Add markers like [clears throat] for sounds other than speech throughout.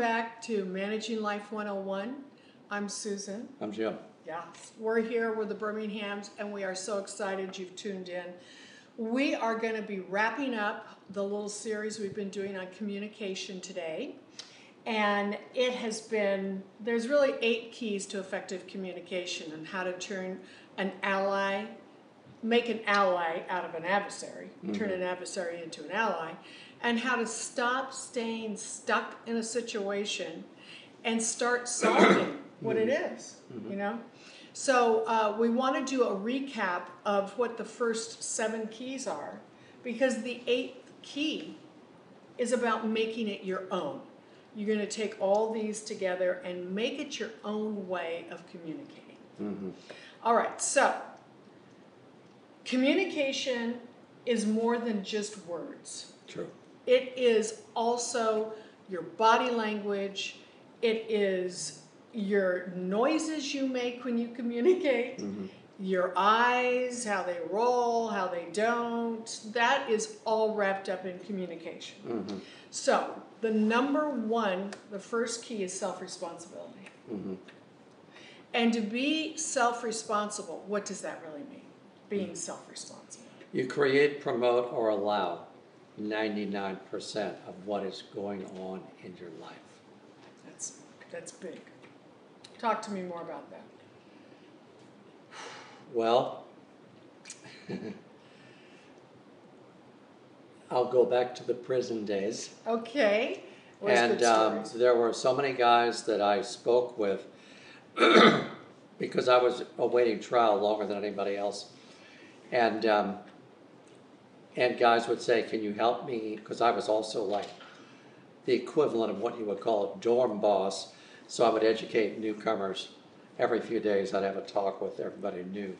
back to Managing Life 101. I'm Susan. I'm Jim. Yeah, we're here with the Birminghams, and we are so excited you've tuned in. We are going to be wrapping up the little series we've been doing on communication today. And it has been, there's really eight keys to effective communication and how to turn an ally, make an ally out of an adversary, turn mm-hmm. an adversary into an ally, and how to stop staying stuck in a situation and start solving what it mm-hmm. is, you mm-hmm. know? So uh, we want to do a recap of what the first seven keys are because the eighth key is about making it your own. You're going to take all these together and make it your own way of communicating. Mm-hmm. All right, so communication is more than just words. True. It is also your body language. It is your noises you make when you communicate, mm-hmm. your eyes, how they roll, how they don't. That is all wrapped up in communication. Mm-hmm. So, the number one, the first key is self responsibility. Mm-hmm. And to be self responsible, what does that really mean? Being self responsible. You create, promote, or allow 99% of what is going on in your life. That's, that's big. Talk to me more about that. Well, [laughs] I'll go back to the prison days. Okay. And um, there were so many guys that I spoke with [clears throat] because I was awaiting trial longer than anybody else. And um, and guys would say, "Can you help me?" Because I was also like the equivalent of what you would call a dorm boss. So I would educate newcomers every few days. I'd have a talk with everybody new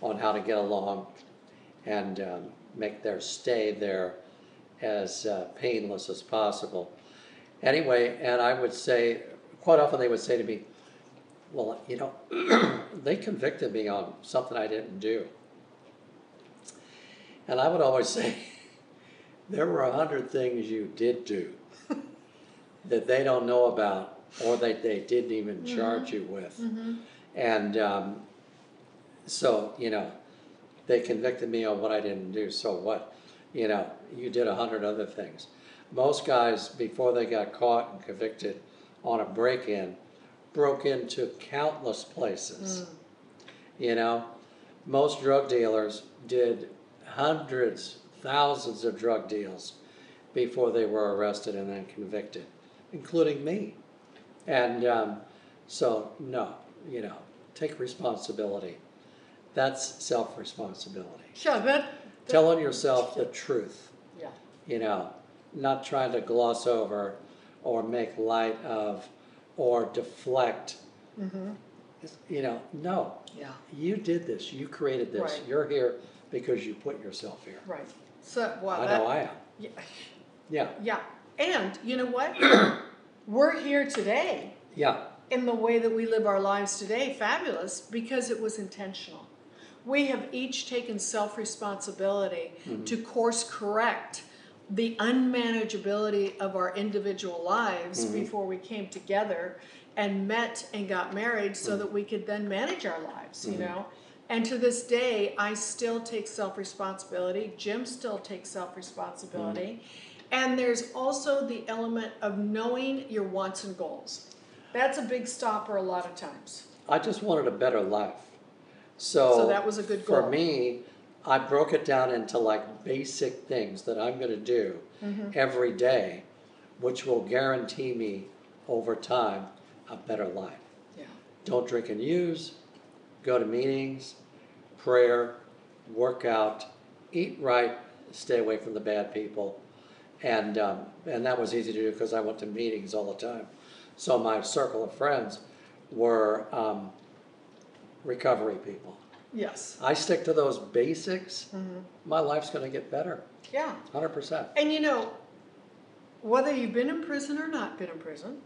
on how to get along and um, make their stay there as uh, painless as possible. Anyway, and I would say, quite often they would say to me, Well, you know, [clears throat] they convicted me on something I didn't do. And I would always [laughs] say, There were a hundred things you did do [laughs] that they don't know about or that they didn't even mm-hmm. charge you with. Mm-hmm. And um, so, you know, they convicted me on what I didn't do. So what? You know, you did a hundred other things. Most guys, before they got caught and convicted on a break-in, broke into countless places. Mm. You know, most drug dealers did hundreds, thousands of drug deals before they were arrested and then convicted, including me. And um, so, no, you know, take responsibility. That's self responsibility. That, that- Telling yourself the truth, yeah, you know, not trying to gloss over or make light of or deflect. Mm-hmm. You know, no, yeah, you did this, you created this, Right. you're here because you put yourself here. right. So, well, I that, know I am. yeah, Yeah, yeah. And you know what? We're here today yeah, in the way that we live our lives today, fabulous, because it was intentional. We have each taken self responsibility mm-hmm. to course correct the unmanageability of our individual lives mm-hmm. before we came together and met and got married so mm-hmm. that we could then manage our lives, you know? And to this day, I still take self responsibility. Jim still takes self responsibility. And there's also the element of knowing your wants and goals. That's a big stopper a lot of times. I just wanted a better life. So, So that was a good goal. for me, I broke it down into like basic things that I'm going to do Mm-hmm. every day, which will guarantee me over time a better life. Yeah. Don't drink and use, go to meetings, prayer, work out, eat right, stay away from the bad people. And, um, and that was easy to do because I went to meetings all the time. So my circle of friends were um, recovery people. Yes. I stick to those basics, my life's going to get better, Yeah. 100%. And you know, whether you've been in prison or not been in prison,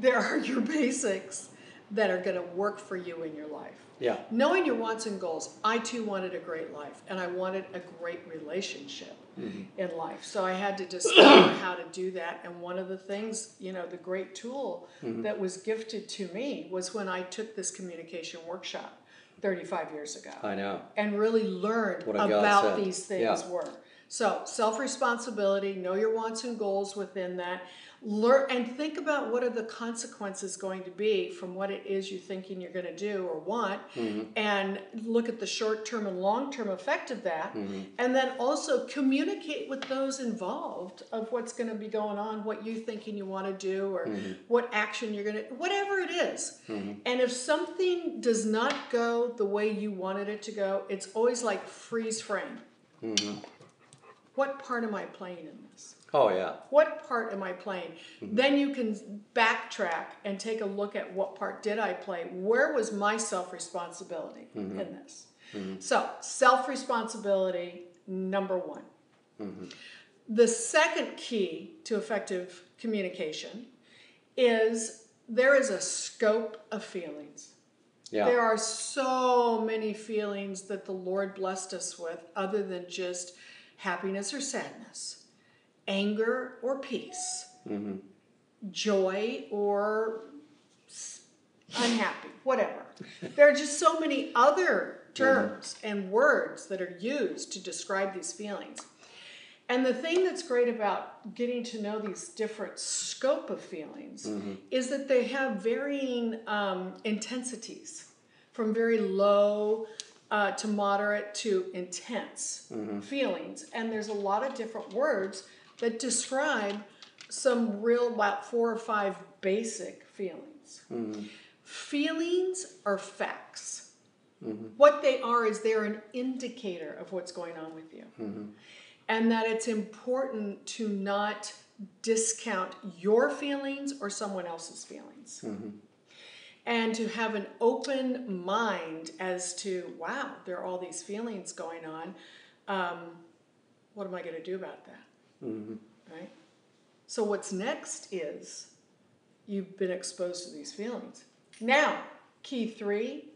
there are your [laughs] basics that are going to work for you in your life. Yeah. Knowing your wants and goals, I too wanted a great life and I wanted a great relationship mm-hmm. in life. So I had to discover [coughs] how to do that. And one of the things, you know, the great tool mm-hmm. that was gifted to me was when I took this communication workshop 35 years ago I know. and really learned What about these things Yeah. were. So self responsibility, know your wants and goals within that. Learn and think about what are the consequences going to be from what it is you're thinking you're going to do or want, Mm-hmm. and look at the short term and long term effect of that, Mm-hmm. and then also communicate with those involved of what's going to be going on, what you're thinking you want to do, or Mm-hmm. what action you're going to, whatever it is. And if something does not go the way you wanted it to go, it's always like freeze frame. What part am I playing in this? Oh, yeah. What part am I playing? Mm-hmm. Then you can backtrack and take a look at what part did I play? Where was my self responsibility mm-hmm. in this? Mm-hmm. So, self responsibility, number one. The second key to effective communication is there is a scope of feelings. Yeah. There are so many feelings that the Lord blessed us with, other than just happiness or sadness, anger or peace, mm-hmm. joy or unhappy, whatever. There are just so many other terms mm-hmm. and words that are used to describe these feelings. And the thing that's great about getting to know these different scope of feelings mm-hmm. is that they have varying um, intensities, from very low uh, to moderate to intense mm-hmm. feelings. And there's a lot of different words that describe some real, about four or five basic feelings. Mm-hmm. Feelings are facts. Mm-hmm. What they are is they're an indicator of what's going on with you and that it's important to not discount your feelings or someone else's feelings. And to have an open mind as to, wow, there are all these feelings going on. Um, what am I going to do about that? Mm-hmm. Right? So, what's next is you've been exposed to these feelings. Now, key three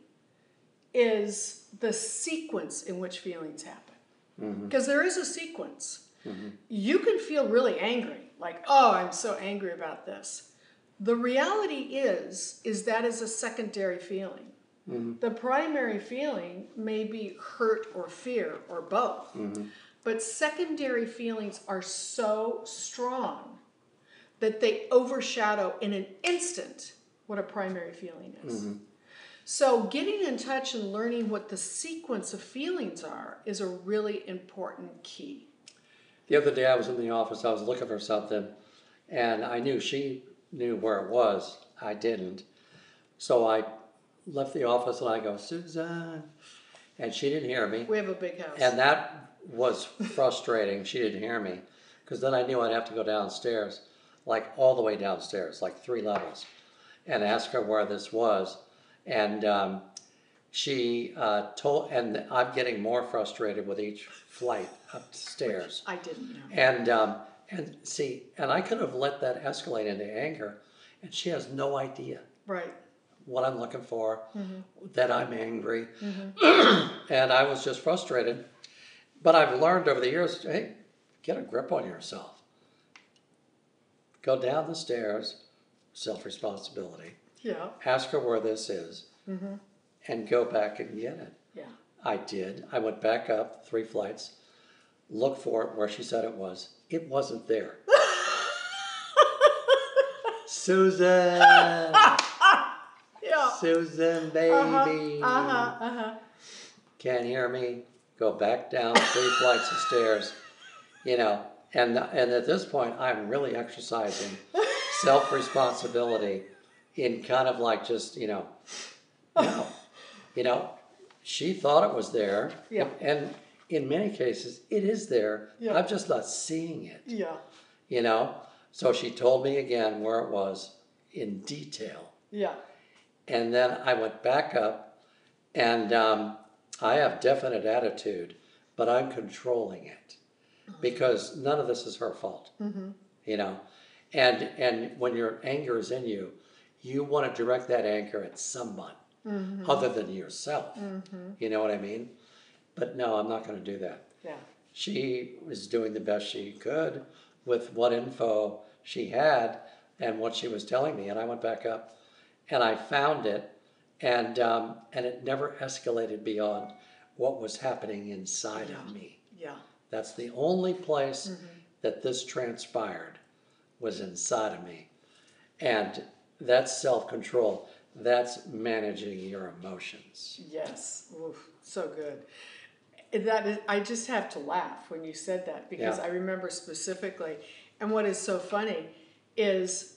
is the sequence in which feelings happen. Mm-hmm. Because there is a sequence. Mm-hmm. You can feel really angry, like, oh, I'm so angry about this. The reality is, is that is a secondary feeling. Mm-hmm. The primary feeling may be hurt or fear or both. Mm-hmm. But secondary feelings are so strong that they overshadow in an instant what a primary feeling is. Mm-hmm. So, getting in touch and learning what the sequence of feelings are is a really important key. The other day I was in the office, I was looking for something, and I knew she knew where it was. I didn't. So I left the office and I go, Susan. And she didn't hear me. We have a big house. And that was frustrating. She didn't hear me. Because then I knew I'd have to go downstairs, like all the way downstairs, like three levels, and ask her where this was. And um, she uh, told, and I'm getting more frustrated with each flight upstairs. I didn't know. And um, and see, and I could have let that escalate into anger, and she has no idea Right. what I'm looking for, Mm-hmm. that I'm angry, [clears throat] and I was just frustrated. But I've learned over the years, hey, get a grip on yourself. Go down the stairs, self responsibility. Yeah. Ask her where this is, and go back and get it. Yeah. I did. I went back up three flights, looked for it where she said it was. It wasn't there. [laughs] Susan, [laughs] Yeah. Susan, baby. Uh huh. Uh huh. Can't hear me. Go back down three flights of stairs. You know, and and at this point, I'm really exercising [laughs] self responsibility in kind of like just you know, no, you know, she thought it was there. Yeah. And in many cases, it is there. Yeah. I'm just not seeing it. Yeah. You know. So she told me again where it was in detail. Yeah. And then I went back up, and um, I have definite attitude, but I'm controlling it because none of this is her fault. You know, and and when your anger is in you, you want to direct that anger at someone Mm-hmm. other than yourself. You know what I mean? But no, I'm not going to do that. Yeah. She was doing the best she could with what info she had and what she was telling me. And I went back up and I found it, and um, and it never escalated beyond what was happening inside of me. Yeah. That's the only place that this transpired was inside of me. And that's self control. That's managing your emotions. Yes. Oof, so good. That is, I just have to laugh when you said that because Yeah. I remember specifically. And what is so funny is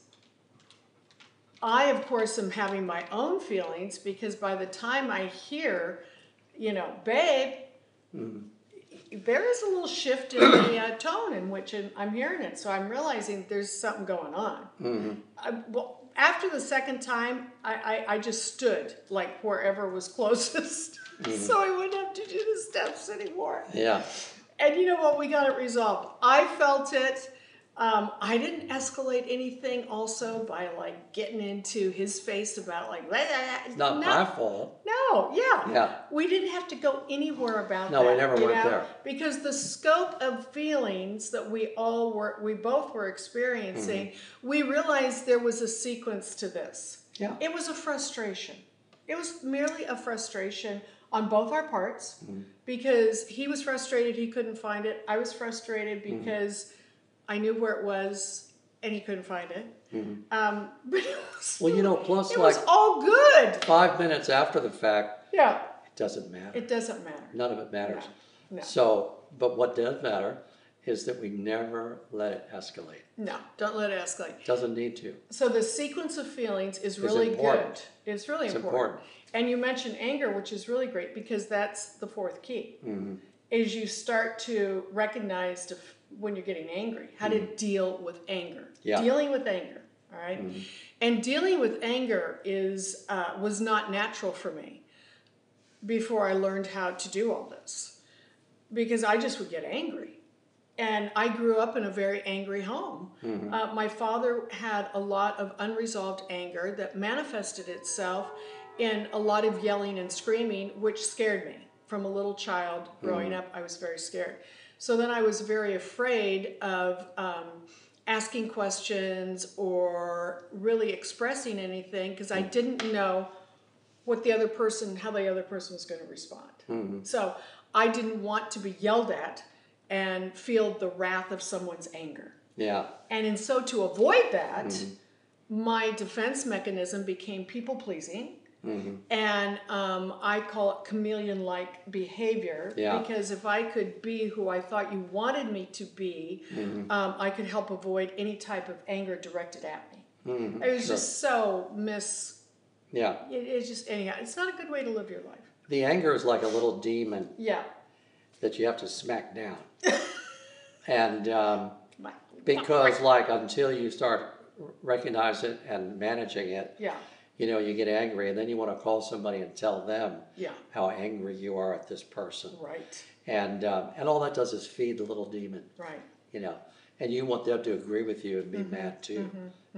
I, of course, am having my own feelings because by the time I hear, you know, babe, there is a little shift in the uh, tone in which I'm hearing it. So I'm realizing there's something going on. I, well, after the second time, I, I, I just stood like wherever was [laughs] closest, so I wouldn't have to do the steps anymore. Yeah. And you know what? We got it resolved. I felt it. Um, I didn't escalate anything also by like getting into his face about like blah, blah, blah. Not no, my fault. no, yeah. Yeah. We didn't have to go anywhere about that. No, we that. never went know? there. Because the scope of feelings that we all were, we both were experiencing, Mm-hmm. we realized there was a sequence to this. Yeah. It was a frustration. It was merely a frustration on both our parts Mm-hmm. because he was frustrated he couldn't find it. I was frustrated Mm-hmm. because I knew where it was and he couldn't find it. Um, [laughs] but it was, Mm-hmm. Well, you know, plus it like was all good. five minutes after the fact, Yeah, it doesn't matter. it doesn't matter. None of it matters. No, no. So, but what does matter is that we never let it escalate. No, don't let it escalate. Doesn't need to. So the sequence of feelings is really important. good. It's really It's important. important. And you mentioned anger, which is really great because that's the fourth key. Mm-hmm. Is you start to recognize to, when you're getting angry, how to deal with anger. Mm-hmm. Yeah. Mm-hmm. Dealing with anger. All right? And dealing with anger is uh, was not natural for me before I learned how to do all this, because I just would get angry. And I grew up in a very angry home. Uh, my father had a lot of unresolved anger that manifested itself in a lot of yelling and screaming, which scared me. From a little child growing up, I was very scared. So then I was very afraid of um, asking questions or really expressing anything because I didn't know what the other person, how the other person was going to respond. So I didn't want to be yelled at and feel the wrath of someone's anger. Yeah. And in so to avoid that, my defense mechanism became people pleasing. Mm-hmm. And um, I call it chameleon like behavior Yeah. because if I could be who I thought you wanted me to be, um, I could help avoid any type of anger directed at me. Mm-hmm. It was Sure. just so miss. Yeah. It, it's just anyhow. It's not a good way to live your life. The anger is like a little demon Yeah. that you have to smack down. [laughs] and um, because, like, until you start recognizing it and managing it, Yeah. you know, you get angry and then you want to call somebody and tell them Yeah. how angry you are at this person. Right. And, um, and all that does is feed the little demon, Right. you know. And you want them to agree with you and be mad too,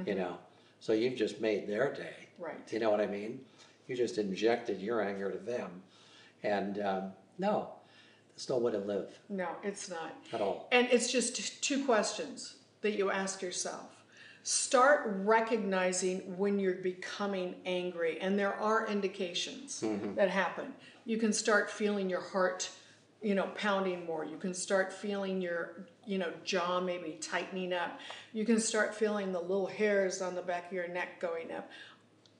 you know. So you've just made their day. Right. You know what I mean? You just injected your anger to them. And um, no, that's no way to live No, it's not. at all. And it's just two questions that you ask yourself. Start recognizing when you're becoming angry, and there are indications that happen. You can start feeling your heart, you know, pounding more. You can start feeling your, you know, jaw maybe tightening up. You can start feeling the little hairs on the back of your neck going up.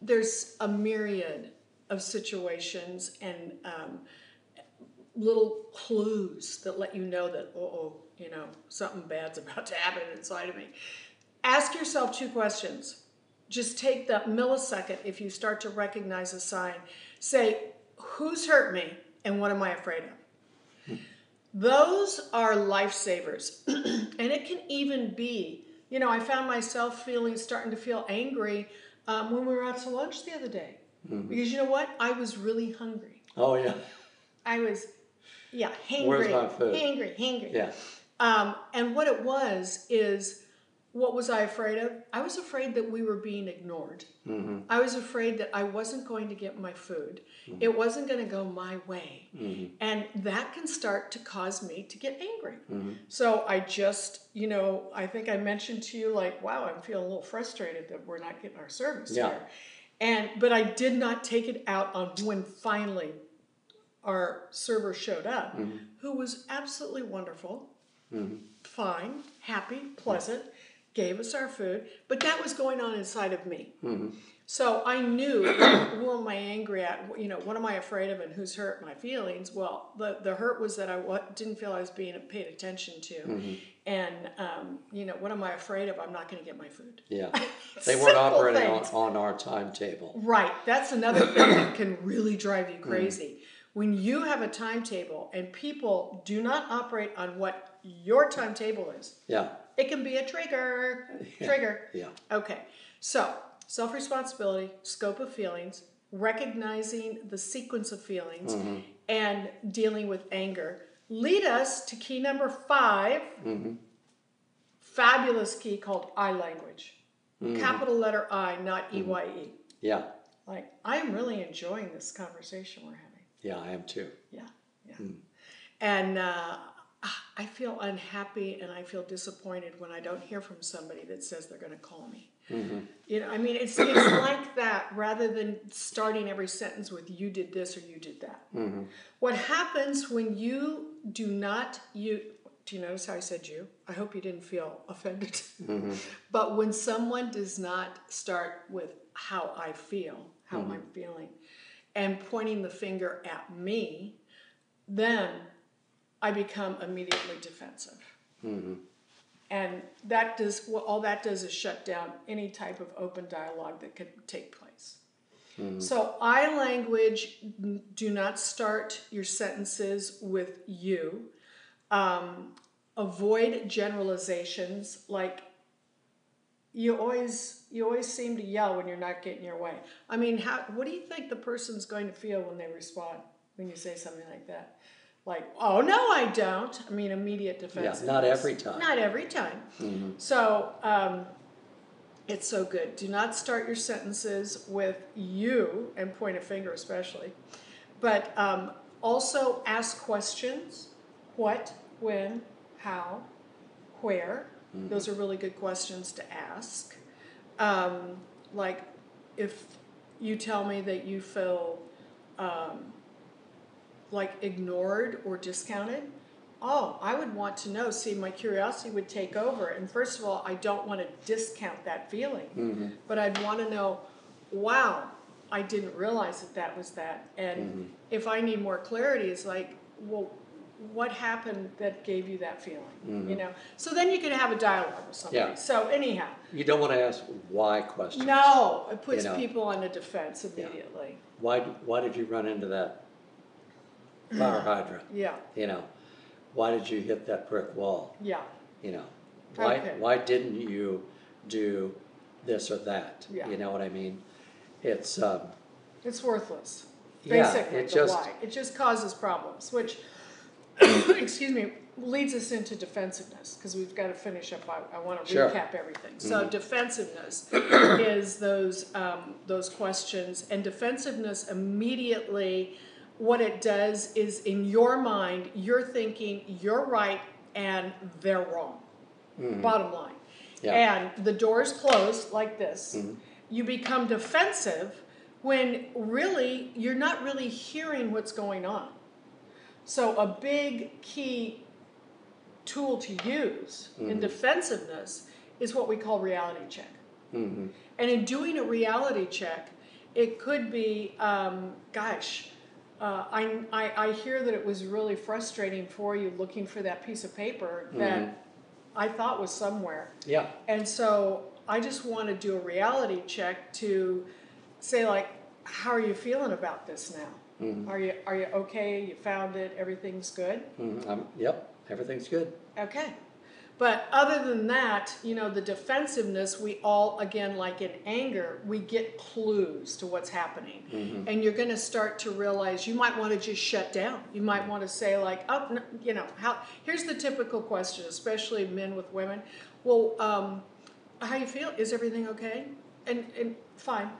There's a myriad of situations and um, little clues that let you know that, oh, you know, something bad's about to happen inside of me. Ask yourself two questions. Just take that millisecond if you start to recognize a sign. Say, who's hurt me and what am I afraid of? Those are lifesavers. [clears throat] and it can even be, you know, I found myself feeling, starting to feel angry um, when we were out to lunch the other day. Because you know what? I was really hungry. Oh, yeah. I was, yeah, hangry, Where's my food? hangry, hangry. Yeah. Um, and what it was is what was I afraid of? I was afraid that we were being ignored. Mm-hmm. I was afraid that I wasn't going to get my food. It wasn't going to go my way. Mm-hmm. And that can start to cause me to get angry. Mm-hmm. So I just, you know, I think I mentioned to you, like, wow, I'm feeling a little frustrated that we're not getting our service Yeah. here. And, but I did not take it out on when finally our server showed up, Mm-hmm. who was absolutely wonderful, fine, happy, pleasant, gave us our food, but that was going on inside of me. So I knew who am I angry at? You know, what am I afraid of, and who's hurt my feelings? Well, the the hurt was that I didn't feel I was being paid attention to, and um, you know, what am I afraid of? I'm not going to get my food. Yeah. [laughs] They weren't operating on, on our timetable. Right. That's another thing that can really drive you crazy. When you have a timetable and people do not operate on what your timetable is, Yeah. it can be a trigger. [laughs] Trigger. Yeah. Okay. So, self responsibility, scope of feelings, recognizing the sequence of feelings, mm-hmm. and dealing with anger lead us to key number 5 mm-hmm. Fabulous key called I language. Mm. Capital letter I, not E Y E. Mm. Yeah. Like, I am really enjoying this conversation we're having. Yeah, I am too. Yeah, yeah. Hmm. And uh, ah, I feel unhappy and I feel disappointed when I don't hear from somebody that says they're going to call me. Mm-hmm. You know, I mean, it's it's [coughs] like that rather than starting every sentence with "you did this" or "you did that." Mm-hmm. What happens when you do not you? Do you notice how I said you? I hope you didn't feel offended. Mm-hmm. [laughs] but when someone does not start with how I feel, how I'm feeling, and pointing the finger at me, then I become immediately defensive. And that does well, all that does is shut down any type of open dialogue that could take place. So I language do not start your sentences with you. Um, avoid generalizations like you always you always seem to yell when you're not getting your way. I mean, how what do you think the person's going to feel when they respond when you say something like that? Like, oh no, I don't. I mean, immediate defense. Yeah, not every time. Not every time. So um, it's so good. Do not start your sentences with you and point a finger, especially. But um, also ask questions: what, when, how, where. Those are really good questions to ask. Um, like, if you tell me that you feel um, like ignored or discounted, oh, I would want to know. See, my curiosity would take over. And first of all, I don't want to discount that feeling, but I'd want to know, wow, I didn't realize that that was that. And if I need more clarity, it's like, well, what happened that gave you that feeling? You know. So then you can have a dialogue with somebody. Yeah. So anyhow, You don't want to ask why questions. no, it puts You know. people on the defense immediately. Why, why did you run into that fire [clears throat] hydrant? Yeah, You know, why did you hit that brick wall? yeah, You know, why, Okay. why didn't you do this or that? Yeah. You know what I mean? It's, um, it's worthless. Yeah, Basically, it the just- why. It just causes problems, which, [coughs] excuse me, leads us into defensiveness because we've got to finish up. I, I want to Sure. recap everything. So mm-hmm. defensiveness [coughs] is those um, those questions, and defensiveness immediately. What it does is, in your mind, you're thinking you're right and they're wrong. Mm-hmm. Bottom line. Yeah. And the door's closed like this. Mm-hmm. You become defensive when really you're not really hearing what's going on. So, a big key tool to use in defensiveness is what we call reality check. mhm. And in doing a reality check, it could be, um, gosh, uh, I, I, I hear that it was really frustrating for you looking for that piece of paper that I thought was somewhere. yeah, And so I just want to do a reality check to say, like, how are you feeling about this now? Are you are you okay? You found it. Everything's good. mhm, um, yep, everything's good. Okay. But other than that, you know, the defensiveness, we all, again, like in anger, we get clues to what's happening. And you're going to start to realize you might want to just shut down. You might want to say, like, oh, no, you know, how, here's the typical question, especially men with women. Well, um, how you feel? Is everything okay? And, and fine.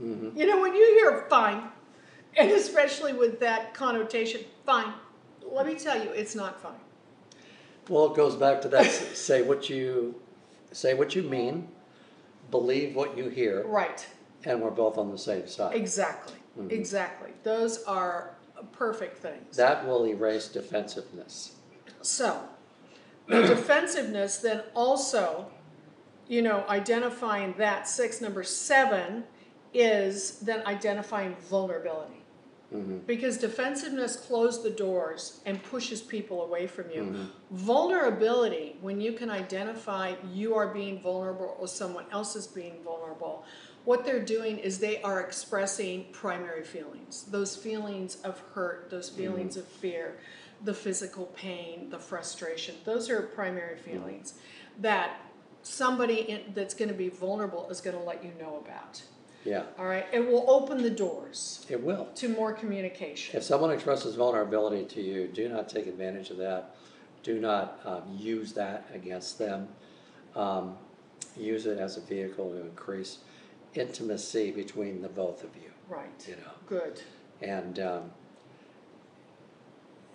Mm-hmm. You know, when you hear fine, and especially with that connotation, fine, let me tell you, it's not fine. Well, it goes back to that, say what you, say what you mean, believe what you hear, Right. and we're both on the same side. Exactly. Mhm. Exactly. Those are perfect things. That will erase defensiveness. So, the [clears throat] defensiveness, then also, you know, identifying that six, number seven is then identifying vulnerability. Mhm. Because defensiveness closes the doors and pushes people away from you. Mhm. Vulnerability, when you can identify you are being vulnerable or someone else is being vulnerable, what they're doing is they are expressing primary feelings. Those feelings of hurt, those feelings of fear, the physical pain, the frustration. Those are primary feelings that somebody in, that's going to be vulnerable is going to let you know about. Yeah, All right? It will open the doors it will. to more communication. If someone expresses vulnerability to you, do not take advantage of that. Do not um, use that against them. Um, use it as a vehicle to increase intimacy between the both of you. Right. You know, Good. and um,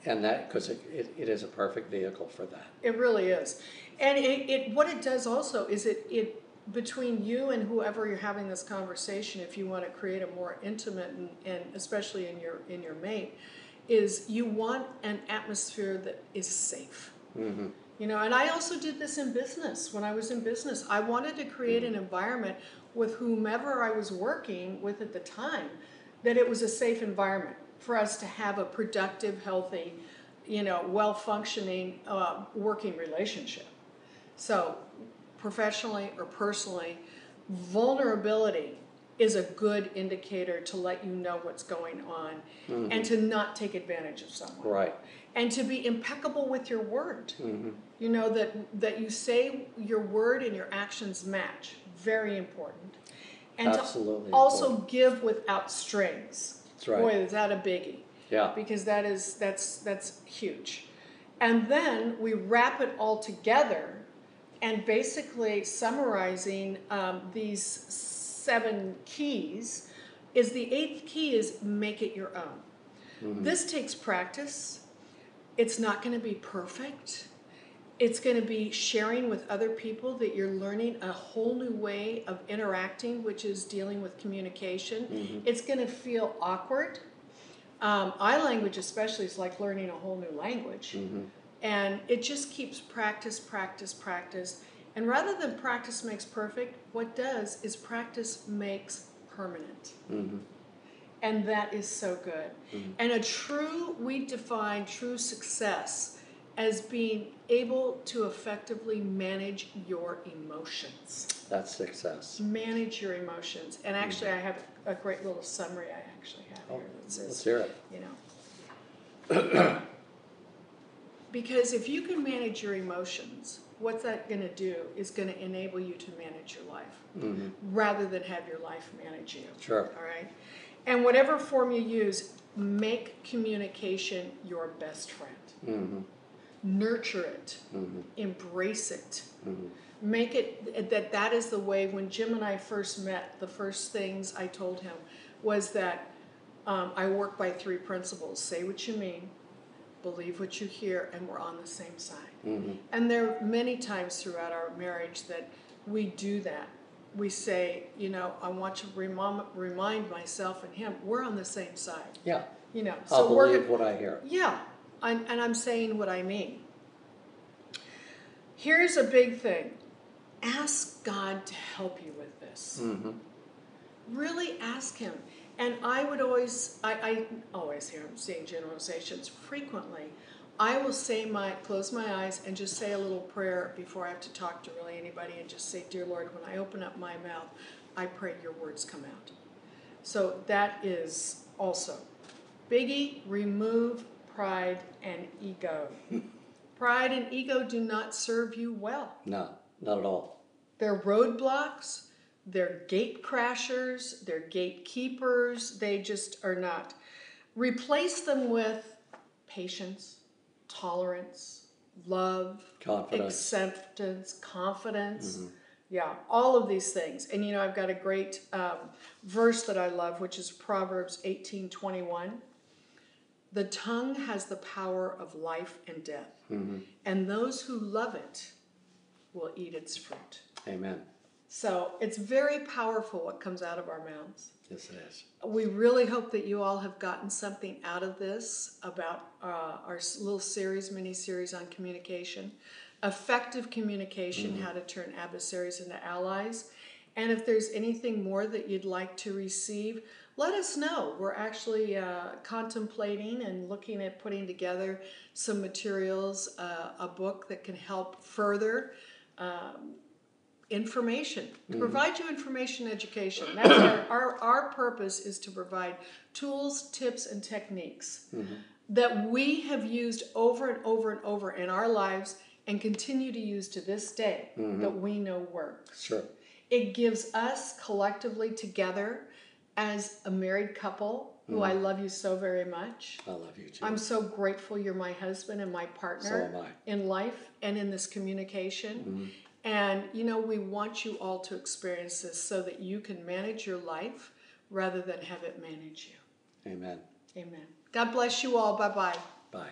and that because it, it, it is a perfect vehicle for that. It really is. And it, it what it does also is it, it between you and whoever you're having this conversation, if you want to create a more intimate and, and especially in your in your mate, is you want an atmosphere that is safe. Mm-hmm. You know, and I also did this in business. When I was in business, I wanted to create an environment with whomever I was working with at the time that it was a safe environment for us to have a productive, healthy, you know, well functioning uh, working relationship. So, professionally or personally, vulnerability is a good indicator to let you know what's going on and to not take advantage of someone Right. and to be impeccable with your word. Mm-hmm. You know that that you say your word and your actions match. Very important. And Absolutely to also important. give without strings. That's right. Boy, is that a biggie Yeah. because that is that's that's huge. And then we wrap it all together and basically summarizing um, these seven keys is the eighth key is make it your own. Mhm. This takes practice. It's not going to be perfect. It's going to be sharing with other people that you're learning a whole new way of interacting, which is dealing with communication. Mhm. It's going to feel awkward. Um, I language, especially, is like learning a whole new language. Mm-hmm. And it just keeps practice, practice, practice. And rather than practice makes perfect, what does is practice makes permanent. Mm-hmm. And that is so good. Mhm. And a true, we define true success as being able to effectively manage your emotions. That's success. Manage your emotions. And actually, I have a great little summary I actually have Oh, here that let's says, hear it. you know. [clears throat] because if you can manage your emotions, what's that going to do is going to enable you to manage your life Mm-hmm. rather than have your life manage you. Sure. All right. And whatever form you use, make communication your best friend. Mm-hmm. Nurture it, Mm-hmm. embrace it. Mm-hmm. Make it that that is the way. When Jim and I first met, the first things I told him was that um, I work by three principles: say what you mean, believe what you hear, and we're on the same side. Mm-hmm. And there are many times throughout our marriage that we do that. We say, you know, I want to remind, remind myself and him, we're on the same side. Yeah. You know, I'll so we're believe what I hear. yeah, and, and I'm saying what I mean. Here's a big thing ask God to help you with this. Mm-hmm. Really ask Him. And I would always, I, I always hear him saying generalizations frequently. I will say my, close my eyes and just say a little prayer before I have to talk to really anybody and just say, Dear Lord, when I open up my mouth, I pray your words come out. So that is also biggie, remove pride and ego. [laughs] pride and ego do not serve you well. No, not at all. They're roadblocks, they're gate crashers, they're gatekeepers, they just are not. Replace them with patience, tolerance, love, Confidence. acceptance, confidence, Yeah, all of these things. And you know, I've got a great um, verse that I love, which is Proverbs eighteen twenty one. The tongue has the power of life and death, and those who love it will eat its fruit. Amen. So it's very powerful what comes out of our mouths. Yes, it is. We really hope that you all have gotten something out of this about uh, our little series, mini series on communication, effective communication, how to turn adversaries into allies. And if there's anything more that you'd like to receive, let us know. We're actually uh, contemplating and looking at putting together some materials, uh, a book that can help further um, information to mm-hmm. provide you information education that's our, [coughs] our our purpose is to provide tools tips and techniques mm-hmm. that we have used over and over and over in our lives and continue to use to this day mm-hmm. that we know works Sure. it gives us collectively together as a married couple who i love you so very much I love you too. i'm so grateful you're my husband and my partner So am I. in life and in this communication. And you know, we want you all to experience this so that you can manage your life rather than have it manage you. Amen. Amen. God bless you all. Bye bye. Bye.